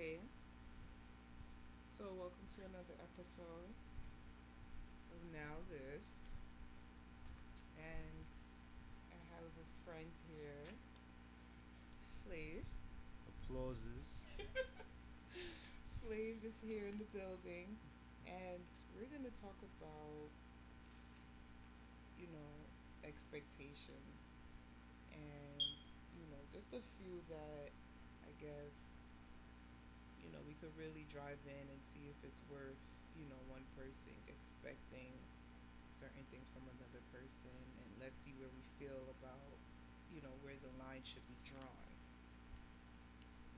Okay. So welcome to another episode of Now This. And I have a friend here, Flav. Applauses. Flav is here in the building, and we're gonna talk about, you know, expectations, and you know, just a few that I guess you know we could really drive in and see if it's worth you know one person expecting certain things from another person, and let's see where we feel about you know where the line should be drawn.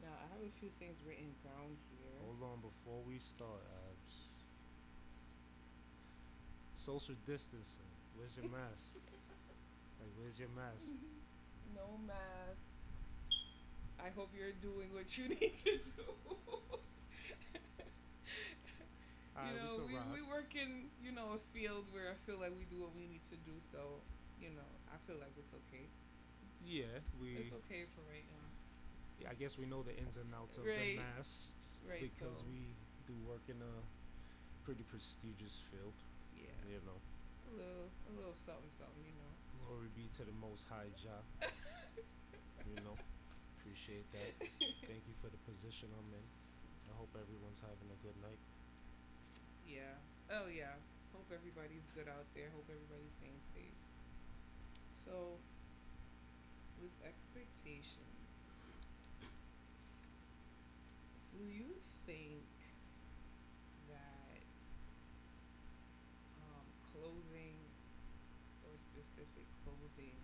Now I have a few things written down here. Hold on before we start, Abs. Social distancing. Where's your mask? Like, where's your mask? no mask. I hope you're doing what you need to do. you know, we, we work in, you know, a field where I feel like we do what we need to do, so, you know, I feel like it's okay. Yeah, we. It's okay for right now. Yeah, I guess we know the ins and outs of the Right. masks Right, because so we do work in a pretty prestigious field. yeah. You know. A little a little something something, you know. Glory be to the Most High Jah. You know. Appreciate that. Thank you for the position I'm in. I hope everyone's having a good night. yeah. Oh yeah. Hope everybody's good out there. Hope everybody's staying safe. So with expectations, do you think that um, clothing or specific clothing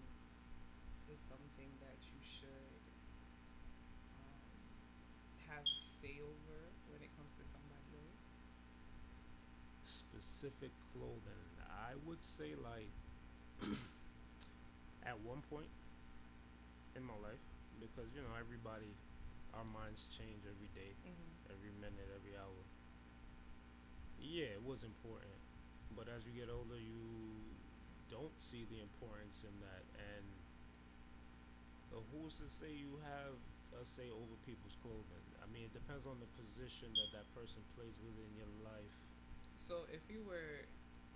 is something that you should um, have say over when it comes to somebody else? Specific clothing. I would say like at one point in my life because you know everybody our minds change every day, Mm-hmm. every minute, every hour. Yeah, it was important. But as you get older, you don't see the importance in that and who's to say you have a say over people's clothing? I mean, it depends on the position that that person plays within your life. So if you were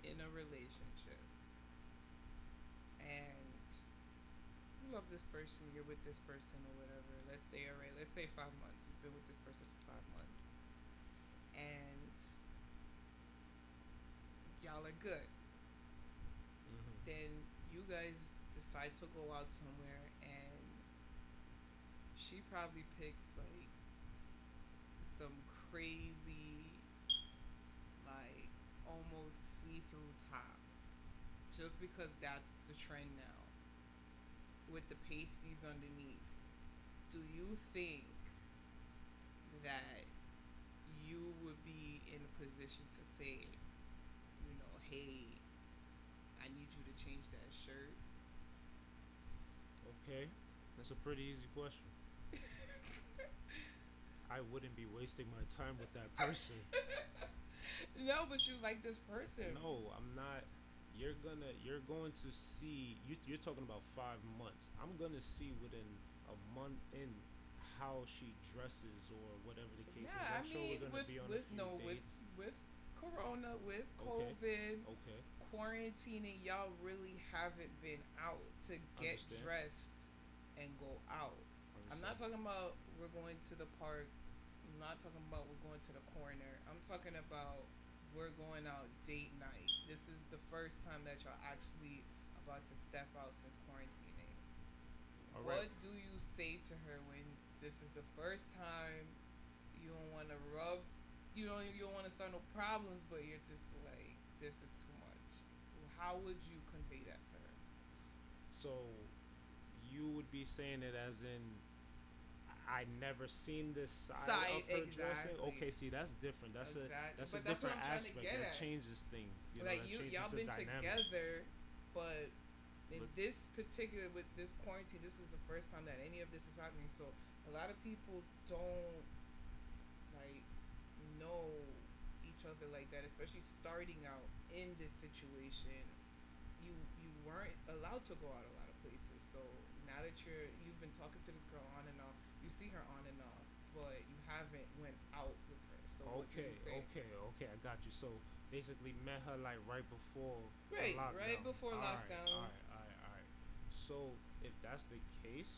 in a relationship and you love this person, you're with this person or whatever. Let's say alright, let's say five months. You've been with this person for five months, and y'all are good. hmm Then you guys decide to go out somewhere, and she probably picks like some crazy, like almost see-through top, just because that's the trend now, with the pasties underneath. Do you think that you would be in a position to say, you know, hey, I need you to change that shirt? Okay, that's a pretty easy question. I wouldn't be wasting my time with that person. no, but you like this person. No, I'm not. You're gonna, you're going to see. You, you're talking about five months. I'm gonna see within a month in how she dresses or whatever the Yeah, case is. I'm I sure we're mean, gonna with be on a with few no with dates. with Corona, with COVID, okay, quarantining, y'all really haven't been out to get understand, dressed and go out. I'm not talking about we're going to the park. Not talking about we're going to the corner. I'm talking about we're going out date night. This is the first time that y'all actually about to step out since quarantining. All right. What do you say to her when this is the first time you don't want to rub, you don't you don't want to start no problems, but you're just like this is too much. How would you convey that to her? So you would be saying it as in I never seen this side Side of her dressing. exactly, Okay, see that's different. That's a exactly. that's a But that's what different I'm trying to aspect. get That at. changes things. You know, Like that you changes y'all the been dynamic. together, but in But this particular with this quarantine, this is the first time that any of this is happening. So a lot of people don't like know each other like that, especially starting out in this situation. You you weren't allowed to go out a lot of places. So now that you're you've been talking to this girl on and off, you see her on and off. but you haven't went out with her. So what you Okay, say? okay, okay. I got you. So basically, met her like right before the Right, right lockdown. before All right, all lockdown. right, all right, all right. So if that's the case,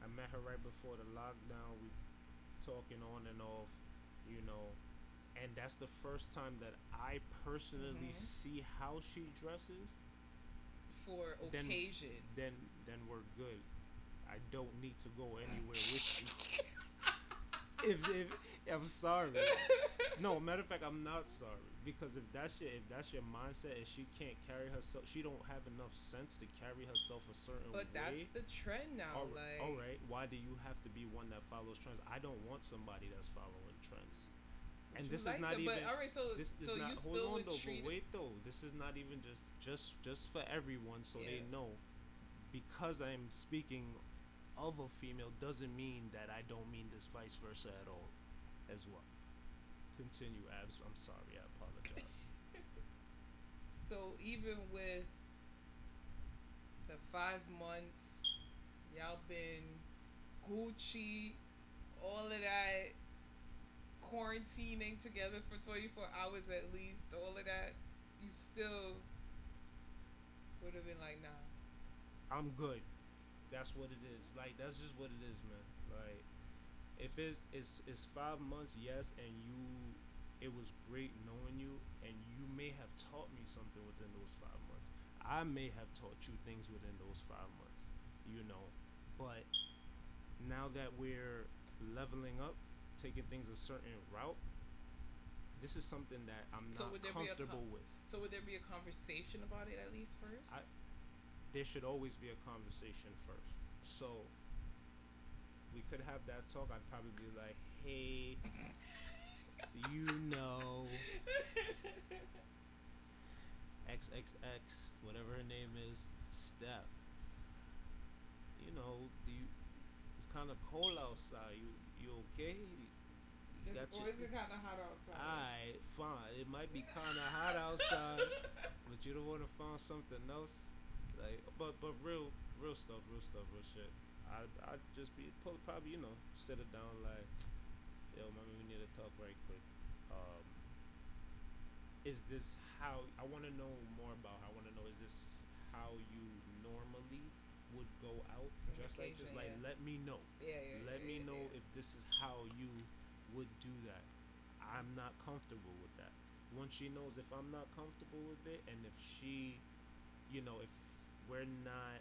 I met her right before the lockdown. We talking on and off, you know, and that's the first time that I personally Mhm. see how she dresses. For Then, occasion. then, then we're good. I don't need to go anywhere with you. if, if I'm sorry. No, matter of fact, I'm not sorry because if that's your if that's your mindset and she can't carry herself, she don't have enough sense to carry herself a certain way. but that's the trend now. All right, Like, right. Why do you have to be one that follows trends? I don't want somebody that's following trends. would And you this is like not to? But even all right, so this is so not you hold still on would though, but wait though. This is not even just just just for everyone so they know because I'm speaking of a female doesn't mean that I don't mean this vice versa at all as well. Continue, Abs. I'm sorry. I apologize. So even with the five months, y'all been Gucci, all of that, quarantining together for 24 hours at least, all of that, you still would have been like, nah. I'm good. That's what it is. Like that's just what it is, man. Like if it's it's it's five months, yes, and you it was great knowing you and you may have taught me something within those five months. I may have taught you things within those five months, you know. But now that we're leveling up, taking things a certain route, this is something that I'm So not would there be comfortable with. so would there be a conversation about it at least I first? There should always be a conversation first. So we could have that talk. I'd probably be like, "Hey, you know, XXX, whatever her name is, Steph. You know, do you? It's kind of cold outside. You you okay? You Is, got or your. is it kind of hot outside? Alright, fine. It might be kind of hot outside, but you don't want to find something else. Like, but but real real stuff, real stuff, real shit. I I just be probably you know sit it down like, yo, mommy, we need to talk right quick. Um, is this how I want to know more about? I want to know is this how you normally would go out dressed like this? Like, yeah. let me know. Yeah, yeah, Let yeah, me yeah, know if this is how you would do that. I'm not comfortable with that. Once she knows if I'm not comfortable with it, and if she, you know, if we're not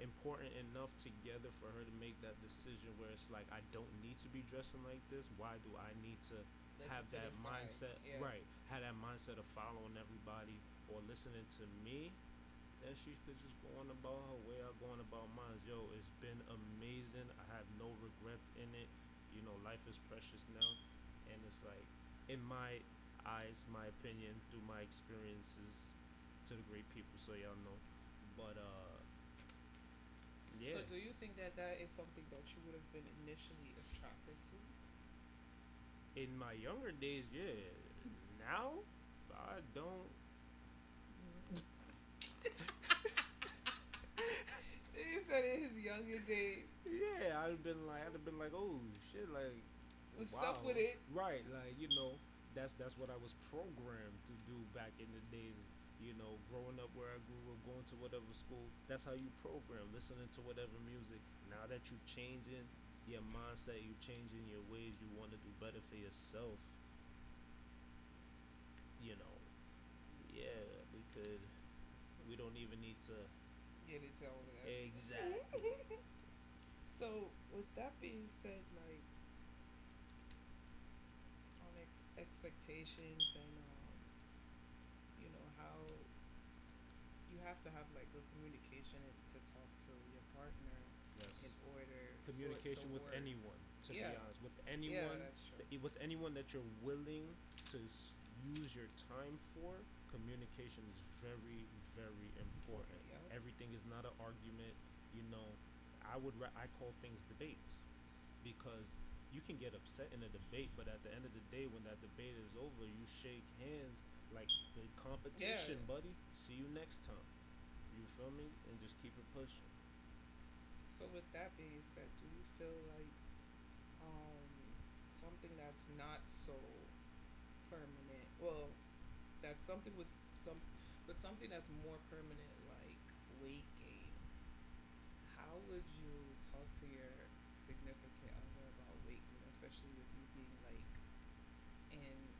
important enough together for her to make that decision where it's like I don't need to be dressing like this. Why do I need to Listen have to that this guy. mindset? Yeah. Right, have that mindset of following everybody or listening to me. Then she could just go on about her way. I'm going about mine. Yo, it's been amazing. I have no regrets in it. You know, life is precious now, and it's like in my eyes, my opinion, through my experiences to the great people, so y'all know. But uh, yeah So do you think that that is something that you would have been initially attracted to? in my younger days, yeah. Now, I don't. he said in his younger days. Yeah, I'd have been like, I'd have been like, oh shit, like, What's up wow, with it? right, like you know, that's that's what I was programmed to do back in the days. You know, growing up where I grew up, going to whatever school, that's how you program, listening to whatever music. Now that you're changing your mindset, you're changing your ways, you want to do better for yourself. You know, yeah, we could. We don't even need to Get into all of exactly. so with that being said, like on ex- expectations and um, you know how you have to have like good communication and to talk to your partner in Yes. order for it to communication with work. anyone to be Yeah, honest with yeah, anyone that's true. with anyone that you're willing to use your time for communication is very very important Important. Yep. everything is not an argument you know i would ra- i call things debates because you can get upset in a debate but at the end of the day when that debate is over you shake hands like Yeah. competition buddy see you next time you feel me and just keep it pushing So with that being said, do you feel like um, something that's not so permanent. Well, that's something with some but something that's more permanent like weight gain. How would you talk to your significant other about weight gain, especially with you being like in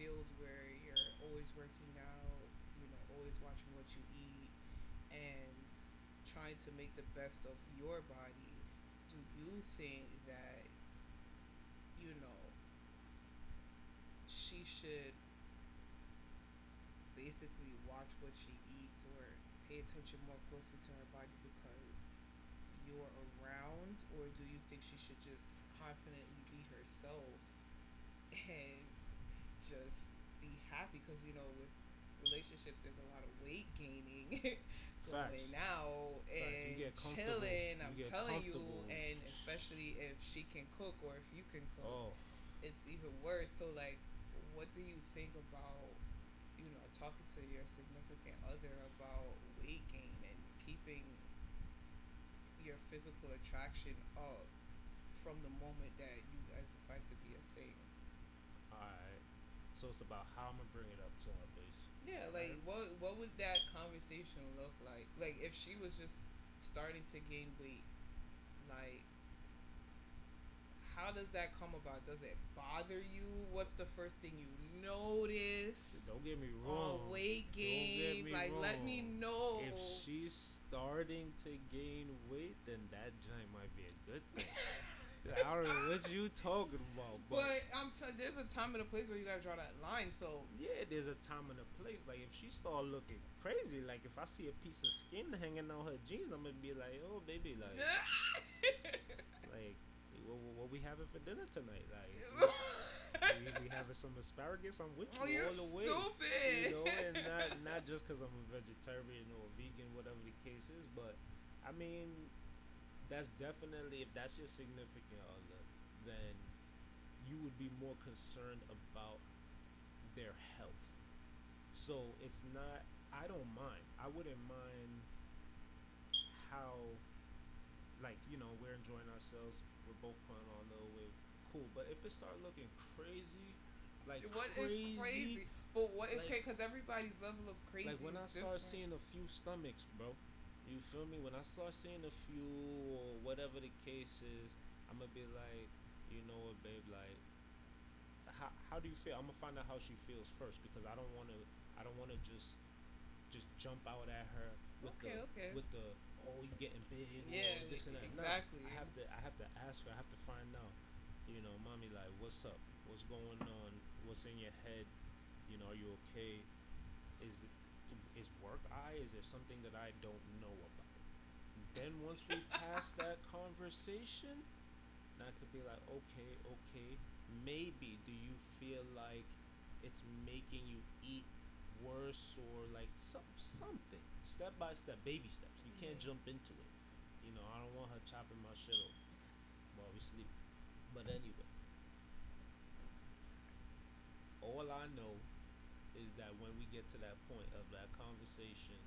field where you're always working out, you know, always watching what you eat and trying to make the best of your body, do you think that, you know, she should basically watch what she eats or pay attention more closely to her body because you're around? Or do you think she should just confidently be herself and just be happy because you know with relationships there's a lot of weight gaining going out Facts. You and get comfortable. chilling You i'm get telling you comfortable. and especially if she can cook or if you can cook Oh, it's even worse so like what do you think about you know talking to your significant other about weight gain and keeping your physical attraction up from the moment that you guys decide to be a thing alright. So it's about how I'm gonna bring it up to her base, Yeah, right? like what what would that conversation look like? Like if she was just starting to gain weight, like how does that come about? Does it bother you? What's the first thing you notice Don't get me on wrong. weight Don't get gain? me Like let me wrong. If know. she's starting to gain weight, then that joint might be a good thing. I don't know what you talking about, but but I'm t- there's a time and a place where you gotta draw that line. So yeah, there's a time and a place. Like if she start looking crazy, like if I see a piece of skin hanging on her jeans, I'm gonna be like, oh baby, like, like, what, what, we having for dinner tonight? Like we we having some asparagus. I'm with oh, you you're all the way, you stupid. know, and not not just because I'm a vegetarian or a vegan, whatever the case is, but I mean that's definitely if that's your significant other, then you would be more concerned about their health. So it's not. I don't mind. I wouldn't mind how like you know we're enjoying ourselves. We're both putting on a little weight. Cool. But if it start looking crazy, like what is crazy, crazy? But what is like crazy? Because everybody's level of crazy. like crazy when I start seeing a few stomachs, bro. You feel me? When I start seeing a few or whatever the case is, I'm gonna be like, you know what, babe? Like, how how do you feel? I'm gonna find out how she feels first because I don't wanna I don't wanna just just jump out at her with Okay, the okay. with the oh you getting big Yeah, or this and that. Nah, I have to I have to ask her. I have to find out. You know, mommy, like, what's up? What's going on? What's in your head? You know, are you okay? Is is work I? Is there something that I don't know about? Then once we pass that conversation, and I could be like, okay, okay, maybe do you feel like it's making you eat worse or like some something step by step, baby steps. You can't jump into it. You know, I don't want her chopping my shit off while we sleep. But anyway, all I know is that when we get to that point of that conversation,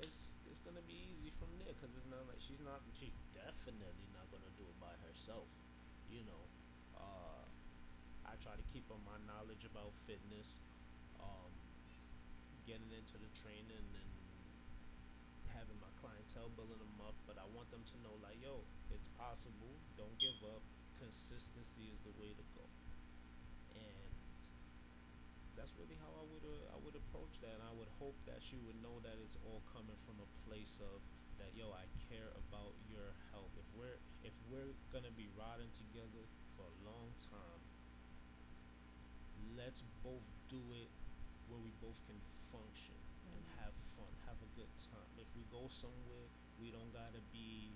it's it's gonna be easy from there because it's not like she's not she's definitely not gonna do it by herself. You know, uh, I try to keep up my knowledge about fitness, um, getting into the training and having my clientele building them up. But I want them to know, like, yo, it's possible. Don't give up. Consistency is the way to go. And that's really how I would uh, I would approach that. And I would hope that she would know that it's all coming from a place of that yo I care about your health. If we're if we're gonna be riding together for a long time, let's both do it where we both can function and Mm. have fun, have a good time. If we go somewhere, we don't gotta be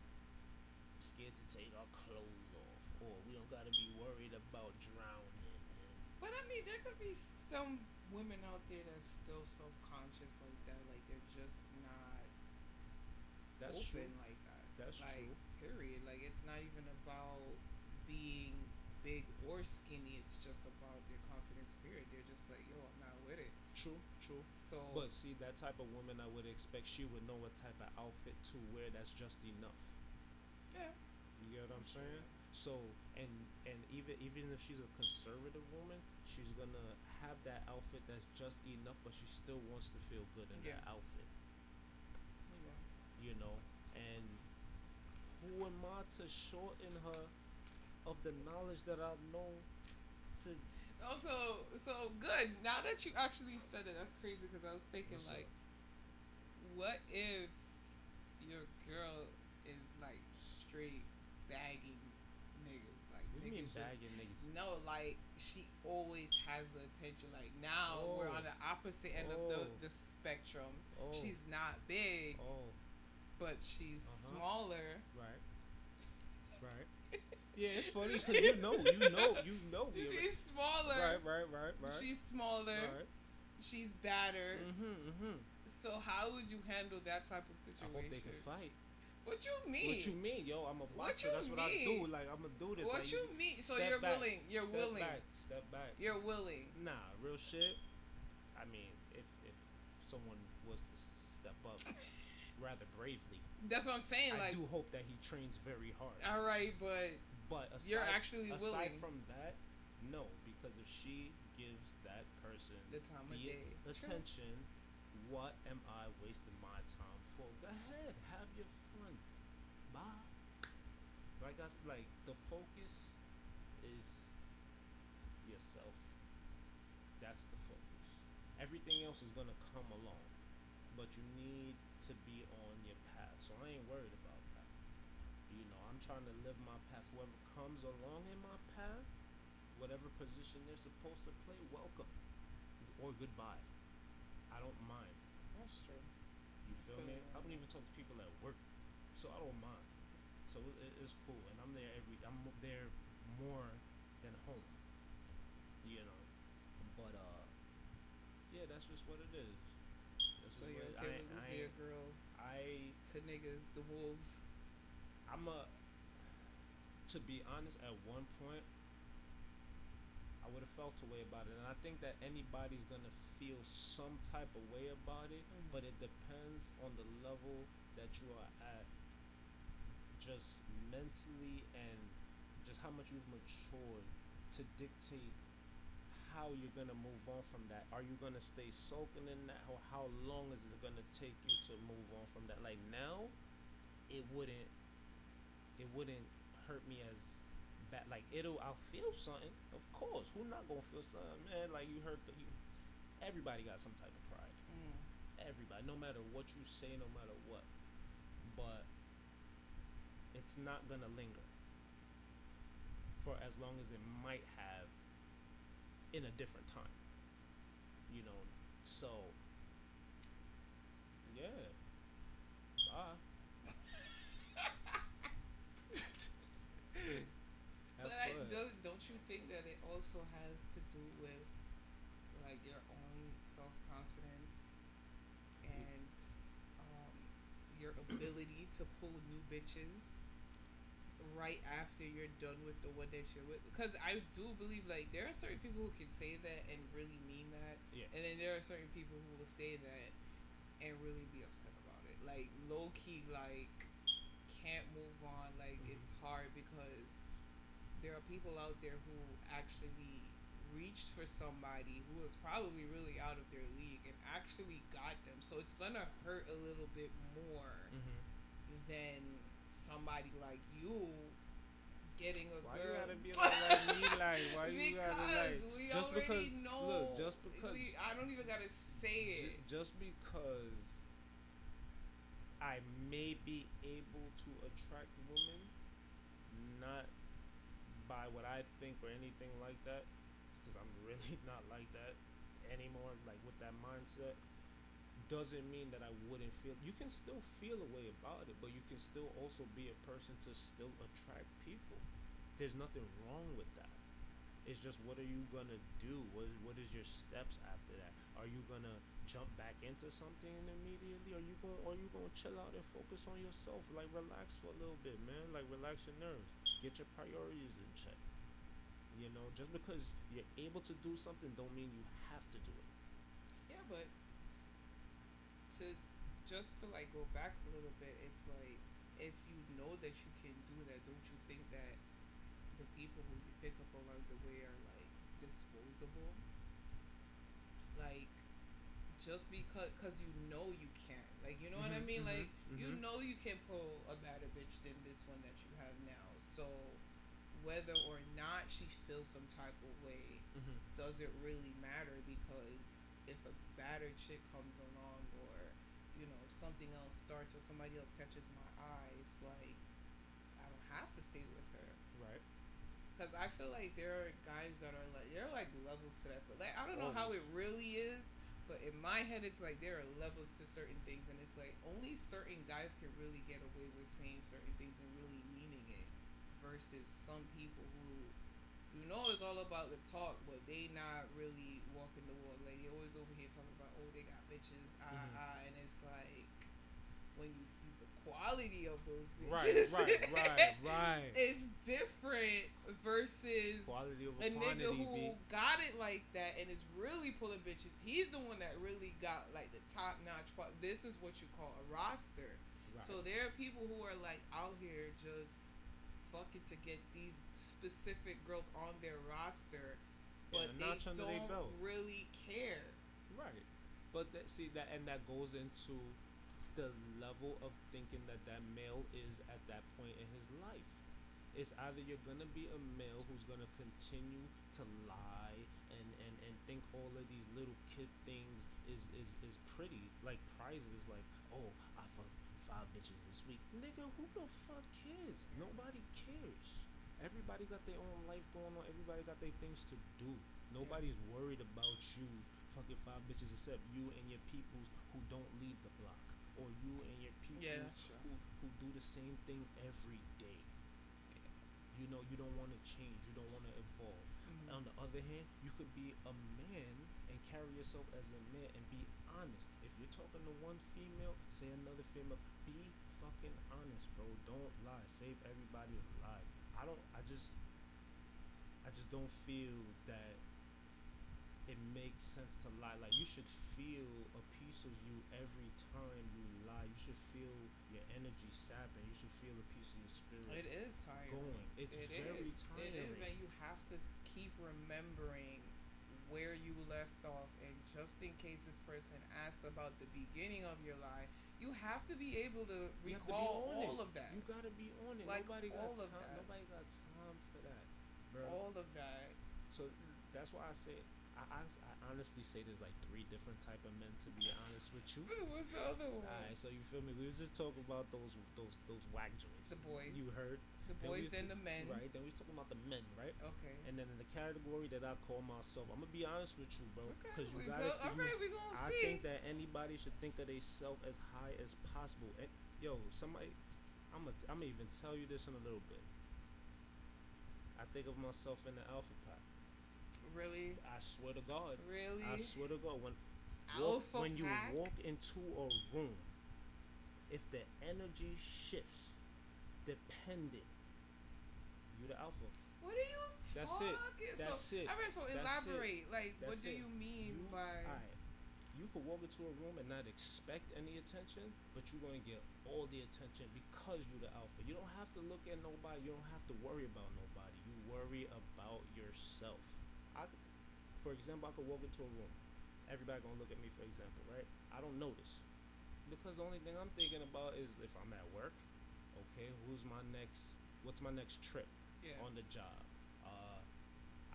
scared to take our clothes off, or we don't gotta be worried about drowning. But I mean, there could be some women out there that's still self conscious like that. Like they're just not that's true. open like that. That's Like, true. period. Like, it's not even about being big or skinny. It's just about their confidence, period. They're just like, yo, I'm not with it. True, true. So, But see, that type of woman, I would expect she would know what type of outfit to wear that's just enough. yeah, You get what I'm that's true. saying? So and and even even if she's a conservative woman, she's gonna have that outfit that's just enough, but she still wants to feel good in Yeah. that outfit. Oh, yeah. You know, and who am I to shorten her of the knowledge that I know to oh, Also, so good. Now that you actually said it, that's crazy because I was thinking what's up? like, what if your girl is like straight bagging What do you mean niggas just bagging niggas? no, like she always has the attention. Like now we're on Oh, the opposite end of the oh, the spectrum. oh, She's not big, oh, but she's uh huh. smaller. Right, right. Yeah, it's funny because you know, you know, you know she's smaller. Right, right, right, right, She's smaller. right. She's badder. Mm-hmm, mm-hmm. So how would you handle that type of I hope they can situation? fight. What you mean? What you mean? mean, yo? I'm a What boxer. That's you what I do. mean? Like I'm gonna do this. Like What you, you mean? So you're back, willing. You're step willing. back, step back. You're willing. Nah, real shit. I mean, if if someone was to step up rather bravely, That's what I'm saying. I Like, do hope that he trains very hard. all right, but But you're aside actually aside willing from that, no, because if she gives that person the time of the day. True. attention, what am I wasting my time for? Go ahead, have your. Like I s- like the focus is yourself. That's the focus. Everything else is gonna come along, but you need to be on your path. So I ain't worried about that. You know, I'm trying to live my path. Whoever comes along in my path, whatever position they're supposed to play, welcome or goodbye. I don't mind. That's true. You I feel feel me? I on don't that. even talk to people at work, so I don't mind. So it, it's cool, and I'm there every. I'm there more than home. You know, but uh, yeah, that's just what it is. This So what you're okay I with losing your girl I to niggas, the wolves? I'm a. To be honest, at one point I would have felt a way about it. And I think that anybody's gonna feel some type of way about it, but Mm. it depends on the level that you are at, just mentally and just how much you've matured to dictate how you're gonna move on from that. Are you gonna stay soaking in that? Or how long is it gonna take you to move on from that? Like now, it wouldn't it wouldn't hurt me as bad. Like it'll I'll feel something, of course. Who not gonna feel something, man? Like you hurt the you everybody got some type of pride. Mm. Everybody, no matter what you say, no matter what. But it's not gonna linger for as long as it might have in a different time. You know, so yeah, bye. But I don't, don't you think that it also has to do with like your own self confidence and um, your ability to pull new bitches right after you're done with the one that you're with? Because I do believe like there are certain people who can say that and really mean that, Yeah. and then there are certain people who will say that and really be upset about it. Like low key, like can't move on. Like hmm it's hard because there are people out there who actually reached for somebody who was probably really out of their league and actually got them. So it's gonna hurt a little bit more hmm than somebody like you getting a Why you girl gotta be like like me? Like why you gotta because like we just already because? Look, just because we I don't even gotta say j- it. just because I may be able to attract women, not by what I think or anything like that, because I'm really not like that anymore. Like with that mindset, doesn't mean that I wouldn't feel. You can still feel a way about it, but you can still also be a person to still attract people. There's nothing wrong with that. It's just what are you gonna do? What is, what is your steps after that? Are you gonna jump back into something immediately? Are you going? Or are you gonna chill out and focus on yourself? Like relax for a little bit, man. Like relax your nerves. Get your priorities in check. You know, just because you're able to do something, don't mean you have to do it. Yeah, but to just to like go back a little bit, it's like if you know that you can do that, don't you think that the people who you pick up along the way are like disposable. Like just because cause you know you can. Like you know what I Mhm. mean? Mhm. Like you Mhm. know you can pull a better bitch than this one that you have now. So whether or not she feels some type of way Mhm. doesn't really matter because if a badder chick comes along or you know something else starts or somebody else catches my eye, it's like I don't have to stay with her. Right. Cause I feel like there are guys that are like there are like levels to that stuff. Like I don't know how it really is, but in my head it's like there are levels to certain things, and it's like only certain guys can really get away with saying certain things and really meaning it, versus some people who you know it's all about the talk, but they not really walking the walk. Like they always over here talking about oh they got bitches ah Mhm. ah, and it's like when you see the quality of those Right. bitches, Right. Right. Right. it's different versus Quality over a nigga quantity, who B. got it like that and is really pulling bitches. He's the one that really got like the top notch. This is what you call a roster. Right. So there are people who are like out here just fucking to get these specific girls on their roster, Yeah, but they under their don't really care. Right. But that, see that, and that goes into the level of thinking that that male is at that point in his life. It's either you're gonna be a male who's gonna continue to lie and, and, and think all of these little kid things is, is, is pretty, like prizes, like, oh, I fucked five bitches this week. Nigga, who the fuck cares? Nobody cares. Everybody got their own life going on. Everybody got their things to do. Nobody's worried about you fucking five bitches except you and your peoples who don't leave the block. Or you and your Yeah, peoples who, who do the same thing every day. You know, you don't want to change. You don't want to evolve. On the other hand, you could be a man and carry yourself as a man and be honest. If you're talking to one female, say another female. Be fucking honest, bro. Don't lie. Save everybody alive. I don't. I just. I just don't feel that it makes sense to lie. Like you should feel a piece of you every time you lie. You should feel your energy sapping. You should feel a piece of your spirit It is tiring. going. It's It very is. It is, tiring. and you have to keep remembering where you left off. And just in case this person asks about the beginning of your lie, you have to be able to You have to be recall on it. all of that. You gotta be on it. Like Nobody got all of time. that. Nobody got time for that, bro. All of that. So that's why I say I, I, I honestly say there's like three different type of men. To be honest with you, What's the other one? Alright, so you feel me? We was just talking about those those those whack joints. The boys. You heard? The Then we boys was then the men. right. Then we was talking about the men, right? Okay. And then in the category that I call myself, I'm gonna be honest with you, bro, Okay. because you We gotta go. All you. right. We gonna I see. think that anybody should think of themselves as high as possible. And yo, somebody, I'm gonna I'm gonna even tell you this in a little bit. I think of myself in the alpha. Really. I swear to God. Really? I swear to God. When walk Alpha when you pack. walk into a room, if the energy shifts dependent. You the alpha. What are you That's it. talking? So, That's it. all right. So That's it. elaborate. Like, what do it. you mean You by? alright. You could walk into a room and not expect any attention, but you're gonna get all the attention because you're the alpha. You don't have to look at nobody. You don't have to worry about nobody. You worry about yourself. I, could- for example, I could walk into a room. Everybody gonna look at me, for example, right? I don't notice because the only thing I'm thinking about is if I'm at work, okay, who's my next, what's my next trip Yeah. on the job? Uh,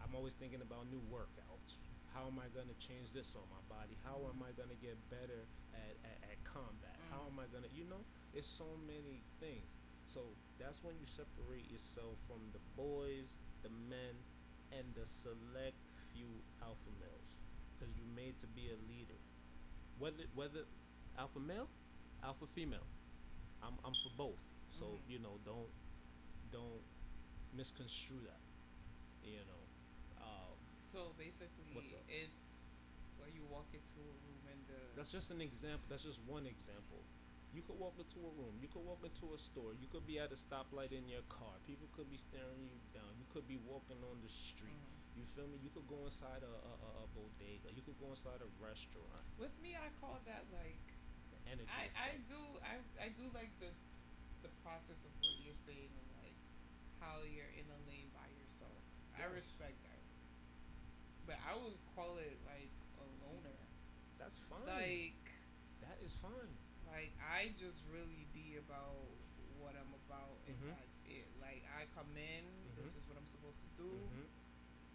I'm always thinking about new workouts. How am I gonna change this on my body? How am Mhm. I gonna get better at, at, at combat? How Mhm. am I gonna, you know, it's so many things. So that's when you separate yourself from the boys, the men, and the select few alpha males, because you're made to be a leader. Whether whether alpha male, alpha female, I'm I'm for both. So Mhm. you know, don't don't misconstrue that. You know, um, So what's basically, up? it's where you walk into a room and the. That's just an example. That's just one example. You could walk into a room. You could walk into a store. You could be at a stoplight in your car. People could be staring you down. You could be walking on the street. Mhm. You feel me? You could go inside a, a, a, a bodega. You could go inside a restaurant. With me, I call that like. The energy I I effect. do I I do like the the process of what you're saying and like how you're in a lane by yourself. I Yes, respect that, but I would call it like a loner. that's fine. Like, That is fine. Like I just really be about what I'm about, and Mhm. that's it. Like I come in, Mhm. this is what I'm supposed to do. Mhm.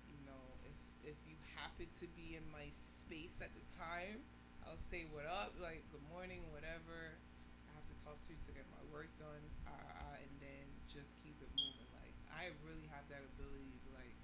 You know, if if you happen to be in my space at the time, I'll say what up, like good morning, whatever. I have to talk to you to get my work done, uh, uh, and then just keep it moving. Like I really have that ability to like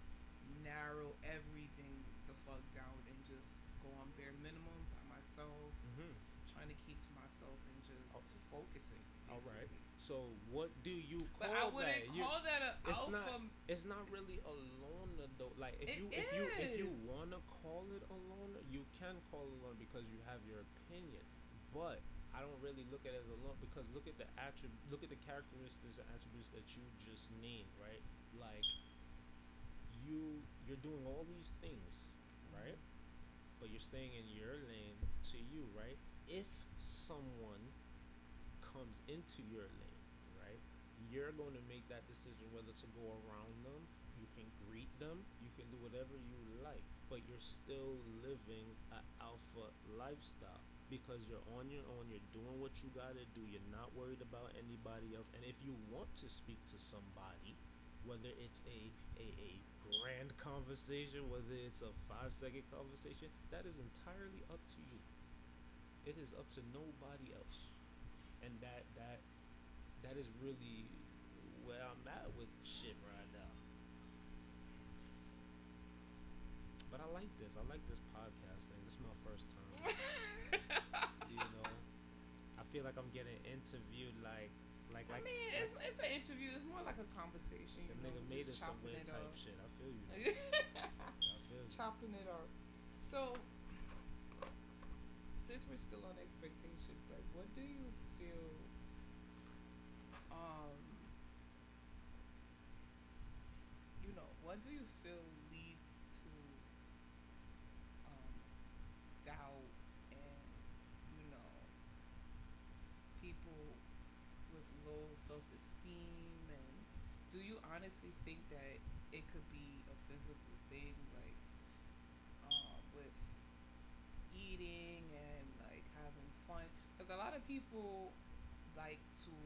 narrow everything the fuck down and just go on bare minimum by myself, Mhm. Trying to keep to myself and Oh, just focusing All right. basically. So what do you call But I wouldn't that? You call that an it's not it's not really a loner though. Like if It you if you if you wanna call it a loner, you can call it a loner because you have your opinion. But I don't really look at it as a loner because look at the attrib- look at the characteristics and attributes that you just named, right? Like you you're doing all these things, right? Mhm. But you're staying in your lane to you, right? If someone comes into your lane, right? You're going to make that decision whether to go around them. You can greet them. You can do whatever you like, but you're still living an alpha lifestyle because you're on your own. You're doing what you got to do. You're not worried about anybody else. And if you want to speak to somebody, whether it's a, a, a grand conversation, whether it's a five second conversation, that is entirely up to you. It is up to nobody else and that that that is really where I'm at with shit right now. But I like this. I like this podcast thing. This is my first time. You know, I feel like I'm getting interviewed like like I like mean, like it's it's an interview. It's more like a conversation. the know, nigga made it somewhere it type up. shit. I feel you. I feel you. chopping it up. So, since we're still on expectations, like, what do you feel? Um, you know, what do you feel leads to um doubt and you know people with low self esteem and do you honestly think that it could be a physical thing like um with eating and like having fun. Because a lot of people like to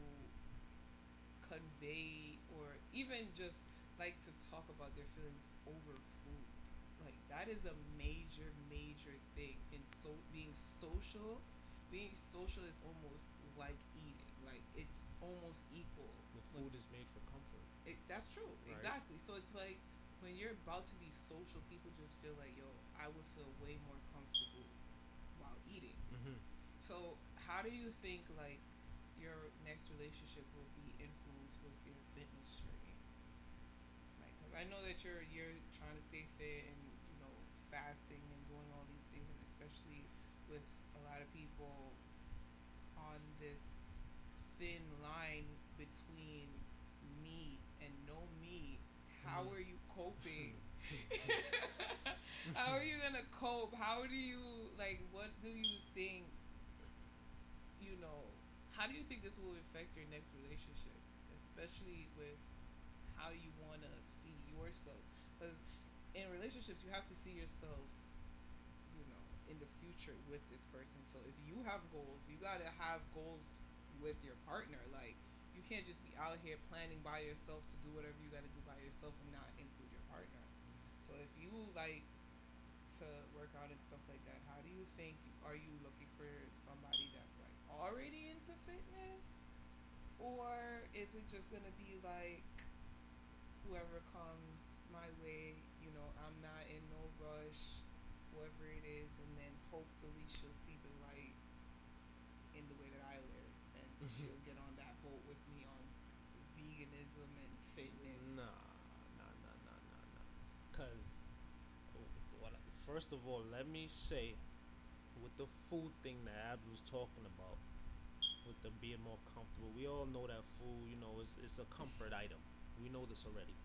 convey or even just like to talk about their feelings over food. Like that is a major major thing. In so being social being social is almost like eating. Like it's almost equal. The when food is made for comfort, it, that's true. Right? exactly. So it's like when you're about to be social people just feel like yo i would feel way more comfortable while eating Mhm. so how do you think like your next relationship will be influenced with your fitness journey like because i know that you're you're trying to stay fit and you know fasting and doing all these things and especially with a lot of people on this thin line between meat and no meat how Mhm. are you coping how are you gonna cope? How do you like what do you think you know how do you think this will affect your next relationship especially with how you want to see yourself? Because in relationships you have to see yourself you know in the future with this person. So if you have goals you got to have goals with your partner. Like you can't just be out here planning by yourself to do whatever you got to do by yourself and not include your partner. So if you like to work out and stuff like that how do you think are you looking for somebody that's like already into fitness or is it just gonna be like whoever comes my way, you know, I'm not in no rush, whoever it is, and then hopefully she'll see the light in the way that I live and mm-hmm. she'll get on that boat with me on veganism and fitness. Nah, nah, nah, nah, nah, nah. Cause what? First of all, let me say with the food thing that Abs was talking about, with the being more comfortable. We all know that food, you know, it's it's a comfort item. We know this already.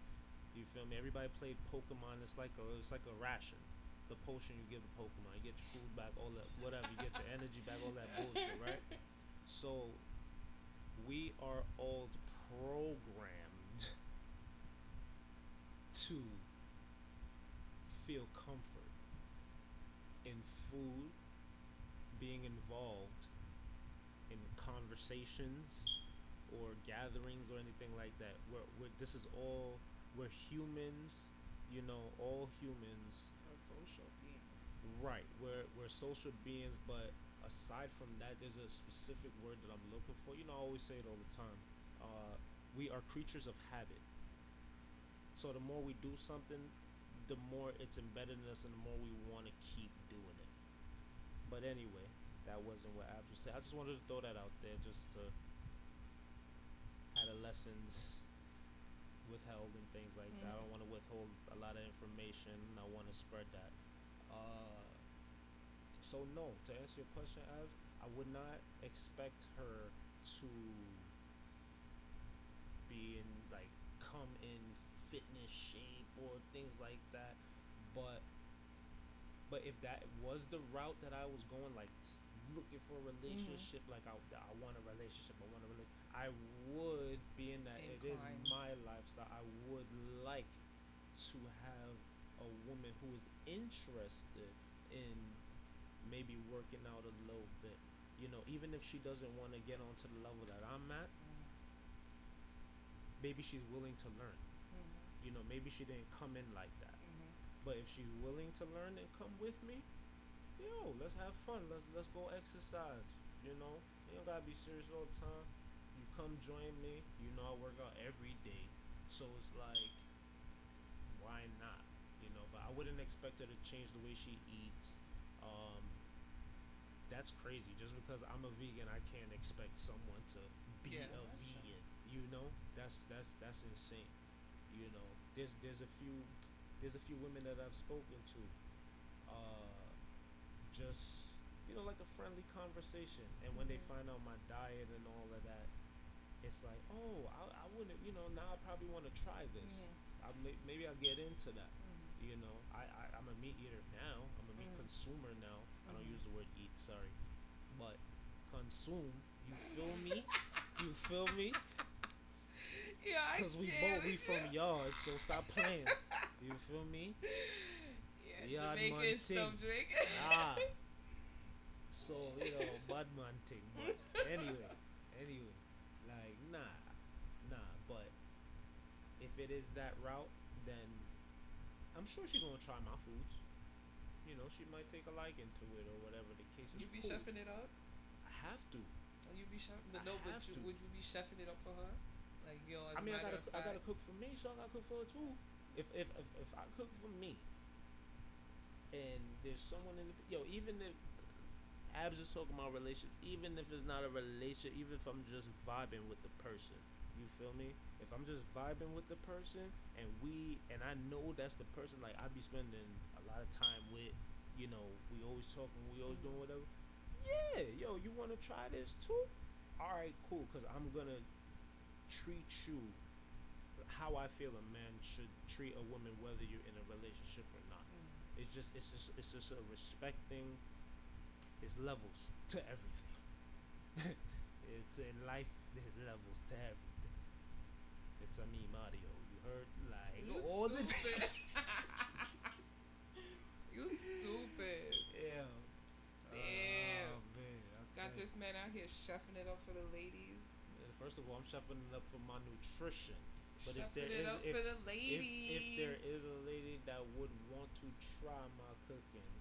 You feel me? Everybody played Pokemon. It's like a it's like a ration. The potion you give a Pokemon, you get your food back, all that whatever. You get your energy back, all that bullshit, right? So we are all programmed to feel comfort in food, being involved in conversations or gatherings or anything like that. We're, we're this is all we're humans, you know, all humans. Or social beings. Right. We're we're social beings, but aside from that, there's a specific word that I'm looking for. You know, I always say it all the time. Uh, we are creatures of habit. So the more we do something, the more it's embedded in us, and the more we want to keep doing it. But anyway, that wasn't what Abs was saying. I just wanted to throw that out there, just to had a lessons withheld and things like that. I Mm. don't want to withhold a lot of information. I want to spread that. Uh, so no, to answer your question, Av, I would not expect her to be in like come in fitness shape or things like that. But but if that was the route that I was going, like looking for a Mhm. relationship, like I, I want a relationship, I want a relationship, I would, being that it is Incline. my lifestyle, I would like to have a woman who is interested in maybe working out a little bit. You know, even if she doesn't want to get onto the level that I'm at, Mhm. maybe she's willing to learn. You know, maybe she didn't come in like that. Mhm. But if she's willing to learn and come with me, yo, let's have fun. Let's let's go exercise. You know, you don't gotta be serious all the time. You come join me. You know, I work out every day, so it's like, why not? You know, but I wouldn't expect her to change the way she eats. Um, that's crazy. Just because I'm a vegan, I can't expect someone to Yeah, be a that's true. vegan. You know, that's that's that's insane. You know, there's there's a few there's a few women that I've spoken to. Uh, just you know, like a friendly conversation, and when they Mhm. find out my diet and all of that, it's like, oh, I, I wouldn't, you know, now I probably want to try this. I may, maybe I'll get into that. Mhm. You know, I, I I'm a meat eater now. I'm a meat Mhm. consumer now. I don't use the word eat, sorry, but consume. You feel me? You feel me? Yeah, I Cause we both we from yards, so stop playing. You feel me? yeah, Yard Jamaican ting. Jamaican. Ah. So you know, bad man thing. But anyway, anyway, like nah, nah. But if it is that route, then I'm sure she's gonna try my foods. You know, she might take a liking to it or whatever the case is. you be Cool. chefing it up? I have to. You be chef, I no, but have you, to. would you be chefing it up for her? Like yo, as I a mean, I matter gotta, of I gotta cook for me, so I gotta cook for her too. If if if, if I cook for me, and there's someone in the yo, even if Abs is talking about relationships, even if it's not a relationship, even if I'm just vibing with the person, you feel me? If I'm just vibing with the person and we and I know that's the person, like I be spending a lot of time with, you know, we always talking, we always doing mm, whatever. Yeah, yo, you want to try this too? All right, cool. Cause I'm gonna treat you how I feel a man should treat a woman, whether you're in a relationship or not. mm. It's just it's just it's just a respecting. It's levels to everything. it's in life. There's levels to everything. It's a me, Mario. You heard like you all the stupid. time. you stupid. yeah. Damn. Oh man, Got this man out here chefing it up for the ladies. First of all, I'm shuffling it up for my nutrition. But if there it is up if for the if if there ladies. is a lady that would want to try my cooking,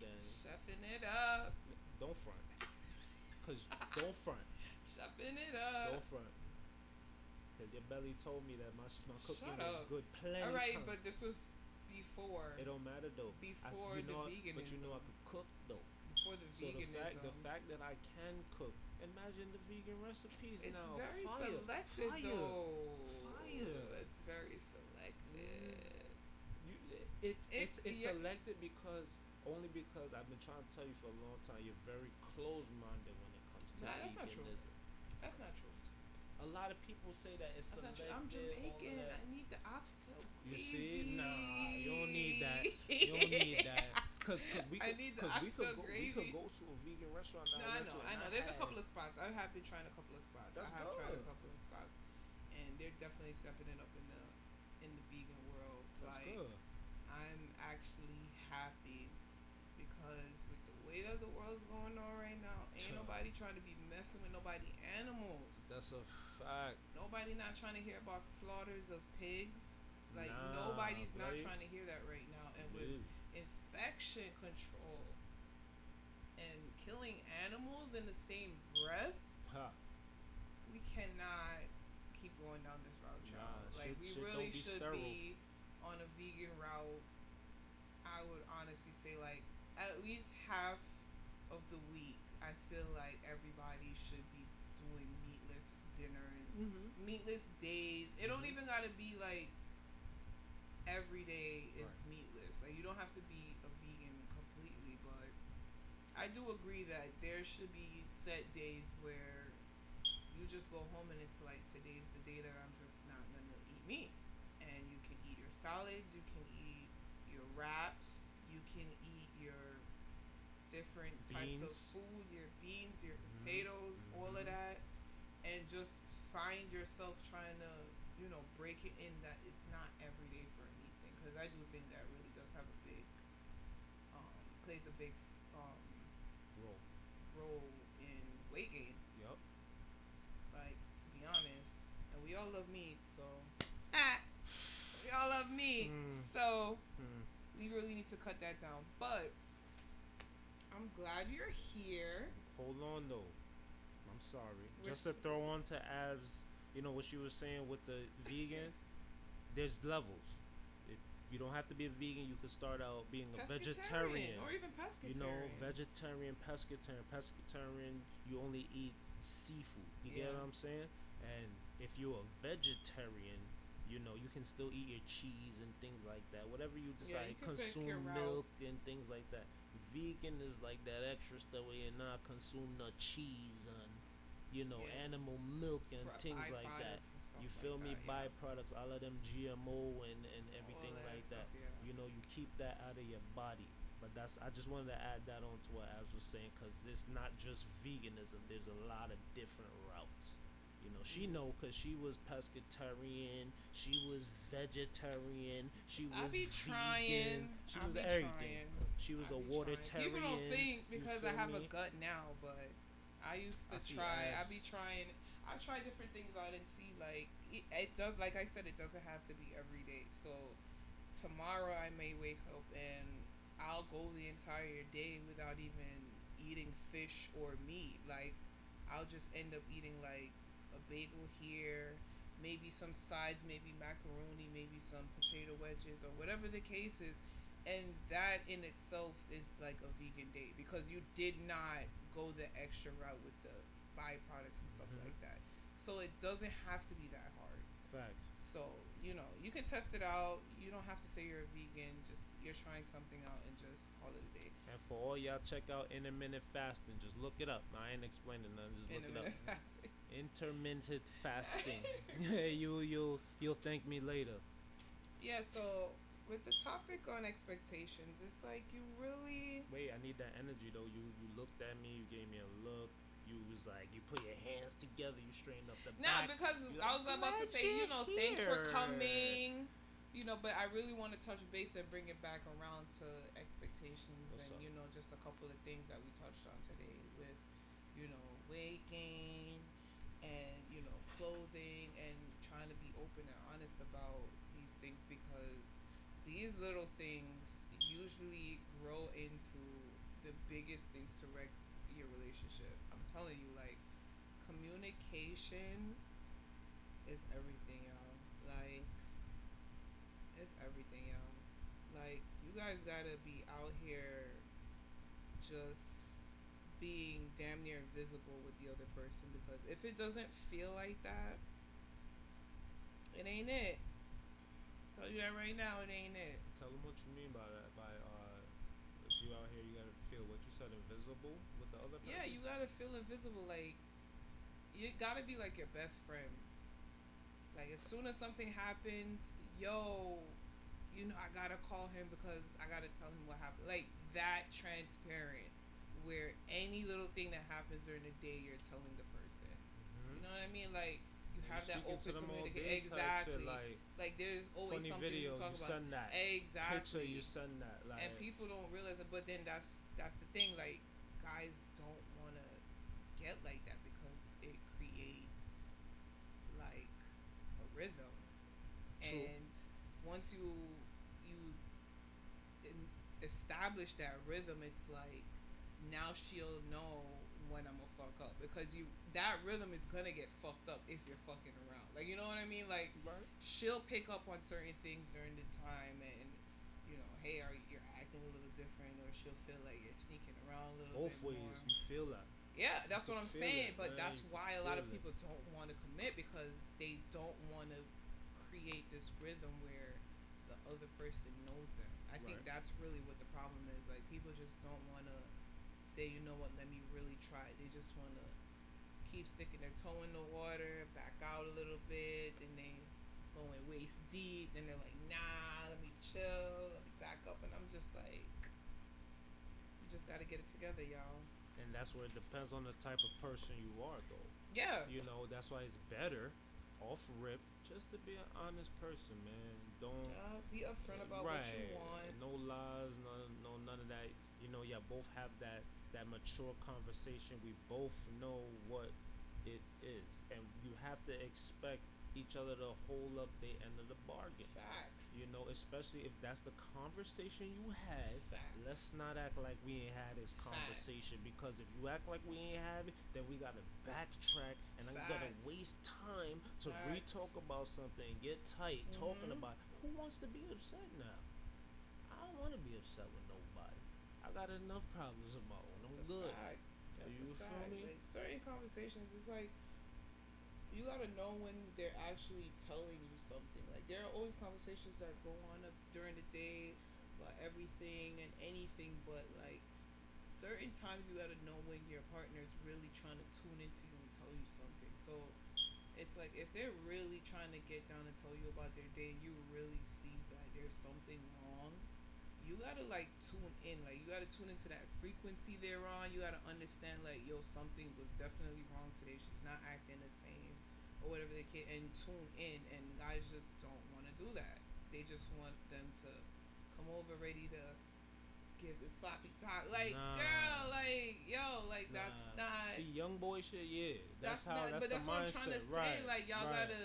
then Chefing it up. don't front. Cause don't front. Chefing it up. Don't front. Cause your belly told me that my my Shut cooking was up. good All plenty right, time. but this was before It don't matter though. I before you the know but you know I veganism. could cook though. Before the So the fact the fact that I can cook, imagine the vegan recipes It's now. very Fire, selected fire, though. fire. It's very Mm, selected. you, it's It it's it's yeah. selected because only because I've been trying to tell you for a long time. You're very close minded when it comes to Nah, that's not true. veganism. That's not true. A lot of people say that it's That's not true. I'm all of Jamaican. that. I need the oxtail You see, nah, you don't need that. You don't need that, cause cause we I could need the cause we could go we could go to a vegan restaurant that No, I went know, to and I know. There's a had. couple of spots. I have been trying a couple of spots. That's I have tried a good. couple of spots, and they're definitely stepping it up in the in the vegan world. That's Like good. I'm actually happy because with the way that the world's going on right now, ain't nobody trying to be messing with nobody animals. That's a fact. Nobody not trying to hear about slaughters of pigs. Like Nah, nobody's not trying to hear that right now. And with Yeah. Infection control and killing animals in the same breath, Ha. we cannot keep going down this route, Nah, child. Like shit, we shit really don't be should sterile. be on a vegan route. I would honestly say like at least half of the week I feel like everybody should be doing meatless dinners, Mhm. meatless days. It don't Mhm. even gotta be like every day is Right. meatless. Like you don't have to be a vegan completely, but I do agree that there should be set days where you just go home and it's like today's the day that I'm just not gonna eat meat. And you can eat your salads, you can eat your wraps, you can eat your different types of food, your beans, your Mhm. potatoes, all of Mhm. that and just find yourself trying to, you know, break it in that it's not every day for a meat thing cuz I do think that really does have a big um plays a big um Roll. role in weight gain. Yep. Like to be honest, and we all love meat, so we all love meat. Mm. So Mm. we really need to cut that down. But I'm glad you're here. Hold on though. I'm sorry. We're Just to throw on to Abs, you know what she was saying with the vegan. There's levels. You don't have to be a vegan. You could start out being a pescatarian vegetarian. or even You know, vegetarian, pescatarian, pescatarian. You only eat seafood. You get what I'm saying? And if you're a vegetarian, you know you can still eat your cheese and things like that. Whatever you Yeah, you decide, consume milk and things like that. Vegan is like that extra stuff where you're not consuming the cheese and you know Yeah. animal milk and Pro- things like that. byproducts and stuff You like feel me? that. Byproducts, all of them GMO and and everything that like stuff, that. yeah. You know, you keep that out of your body. But that's I just wanted to add that on to what Abs was saying because it's not just veganism. There's a lot of different routes. You know, she know because she was pescatarian, she was vegetarian, she was I be vegan, trying. she I was everything. trying. She was a be trying. People don't think because I have a gut now, but I used I to see try. I be trying. I try different things out and see like it, it does. Like I said, it doesn't have to be every day. So tomorrow I may wake up and I'll go the entire day without even eating fish or meat. Like I'll just end up eating like a bagel here, maybe some sides, maybe macaroni, maybe some potato wedges or whatever the case is. And that in itself is like a vegan day because you did not go the extra route with the byproducts and stuff Mhm. like that. So it doesn't have to be that hard. Facts. So, you know, you can test it out. You don't have to say you're a vegan. Just you're trying something out and just call it a day. And for all y'all check out intermittent fasting, just look it up. I ain't explaining nothing. Just look it up. Intermittent fasting. Intermittent fasting. you you you'll thank me later. yeah, so with the topic on expectations, it's like you really Wait, I need that energy though. You you looked at me. You gave me a look. You was like you put your hands together. You straightened up the Nah, back. because You I like was about to say, you know, thanks for here. coming. You know, but I really want to touch base and bring it back around to expectations What's and up? you know just a couple of things that we touched on today with you know weight gain and you know clothing and trying to be open and honest about these things because these little things usually grow into the biggest things to wreck your relationship. I'm telling you like communication is everything, y'all. Like, it's everything, y'all. Like, you guys gotta be out here just being damn near invisible with the other person because if it doesn't feel like that, it ain't it. Tell you that right now, it ain't it. Tell them what you mean by that. By uh, if you out here, you gotta feel what you said invisible with the other person. Yeah, you gotta feel invisible. Like, you gotta be like your best friend. Like, as soon as something happens, yo, you know, I gotta call him because I gotta tell him what happened. Like that transparent, where any little thing that happens during the day, you're telling the person. You Mhm. know what I mean? Like you you You have that open communication. day type shit Exactly. like Like there's always something to video, talk you about. send that. Picture, you Exactly. send that. And people don't realize it, but then that's that's the thing. Like guys don't want to get like that because it creates like a rhythm, true. and once you you establish that rhythm, it's like now she'll know when I'm gonna fuck up because you that rhythm is gonna get fucked up if you're fucking around. Like you know what I mean? Like Right. she'll pick up on certain things during the time and you know, hey, are you're acting a little different, or she'll feel like you're sneaking around a little bit Both more. ways, you feel that. Yeah, You that's can what I'm feel saying. it, But man. that's You can why a lot feel of it. people don't want to commit because they don't want to create this rhythm where the other person knows them. I Right. think that's really what the problem is. Like people just don't want to say, you know what, let me really try. They just want to keep sticking their toe in the water, back out a little bit, and they going waist deep. Then they're like, nah, let me chill, let me back up, and I'm just like, you just got to get it together, y'all. And that's where it depends on the type of person you are, though. Yeah. You know, that's why it's better off rip just to be an honest person, man. Don't Yeah, be upfront about what you right, want. no lies, no, no, none of that. You know, yeah, both have that that mature conversation. We both know what it is, and you have to expect each other to hold up the end of the bargain. Facts. You know, especially if that's the conversation you had. Facts. Let's not act like we ain't had this conversation Facts. because if you act like we ain't have it, then we gotta backtrack and then we gotta waste time to re-talk about something get tight talking Mhm. about. Who wants to be upset now? I don't want to be upset with I got enough problems of my own. That's I'm a good. fact. That's a You feel fact. me? Like certain conversations, it's like you gotta know when they're actually telling you something. Like there are always conversations that go on up during the day about everything and anything, but like certain times you gotta know when your partner is really trying to tune into you and tell you something. So it's like if they're really trying to get down and tell you about their day and you really see that there's something wrong, you gotta like tune in. Like you gotta tune into that frequency they're on. You gotta understand like yo something was definitely wrong today. She's not acting the same or whatever the case and tune in and guys just don't wanna do that. They just want them to come over ready to give the sloppy talk. Like, Nah, girl, like, yo, like that's not See, young boy shit, yeah. That's that's how. not That's but the that's what I'm trying to say. Right, Like y'all right. gotta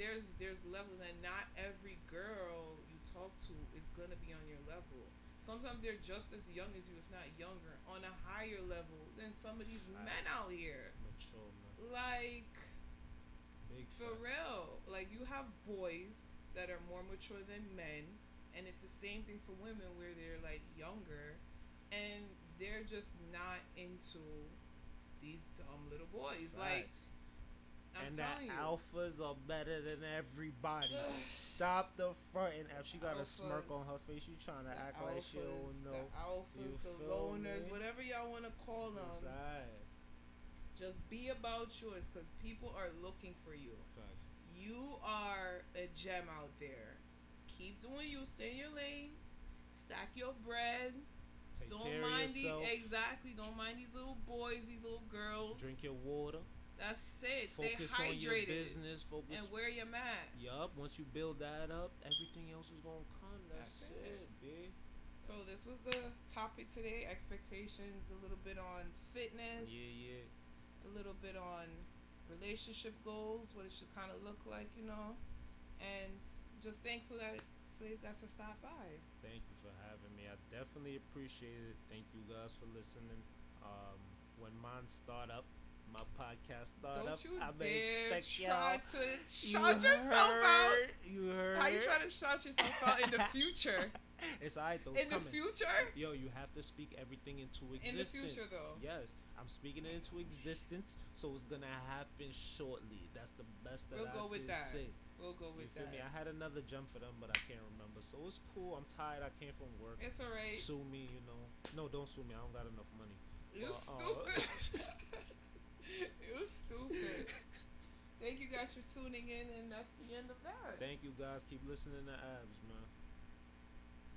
there's there's levels and not every girl talk to is gonna be on your level. Sometimes they're just as young as you, if not younger, on a higher level than some of these men out here. Mature man. Like Big for real. Like you have boys that are more mature than men and it's the same thing for women where they're like younger and they're just not into these dumb little boys. Like Facts. I'm And that telling you. alphas are better than everybody. Stop the front. And if she the got a smirk on her face, she trying to the act like she alphas, don't the know. You alphas, the feel loners, me? whatever y'all want to call them. Just be about yours because people are looking for you. Facts. You are a gem out there. Keep doing you. Stay in your lane. Stack your bread. Take Don't care of mind the yourself. exactly. Don't mind these little boys, these little girls. Drink your water. That's it. Stay Focus on your hydrated business. and wear your mask. Yup. Once you build that up, everything else is gonna come. That's That's it. it, B. So this was the topic today. Expectations. A little bit on Yeah, fitness. yeah. A little bit on relationship goals. What it should kind of look like, you know. And just thankful that Flav got to stop by. Thank you for having me. I definitely appreciate it. Thank you guys for listening. Um, when mine start up, my podcast start Don't you I may dare expect try y'all. to You shout yourself out. heard? You How you heard? trying to shout yourself out in the future? it's alright though. It's In the coming. future? Yo, you have to speak everything into existence. In the future, though. Yes, I'm speaking it into existence, so it's gonna happen shortly. That's the best that I can say. We'll I go with that. say. We'll go You with feel me? I had another jump for them, but I can't remember. So it's cool. I'm tired. I came from work. It's alright. Sue me, you know. No, don't sue me. I don't got enough money. You But uh stupid. you stupid. Thank you guys for tuning in, and that's the end of that. thank you guys. Keep listening to abs, man.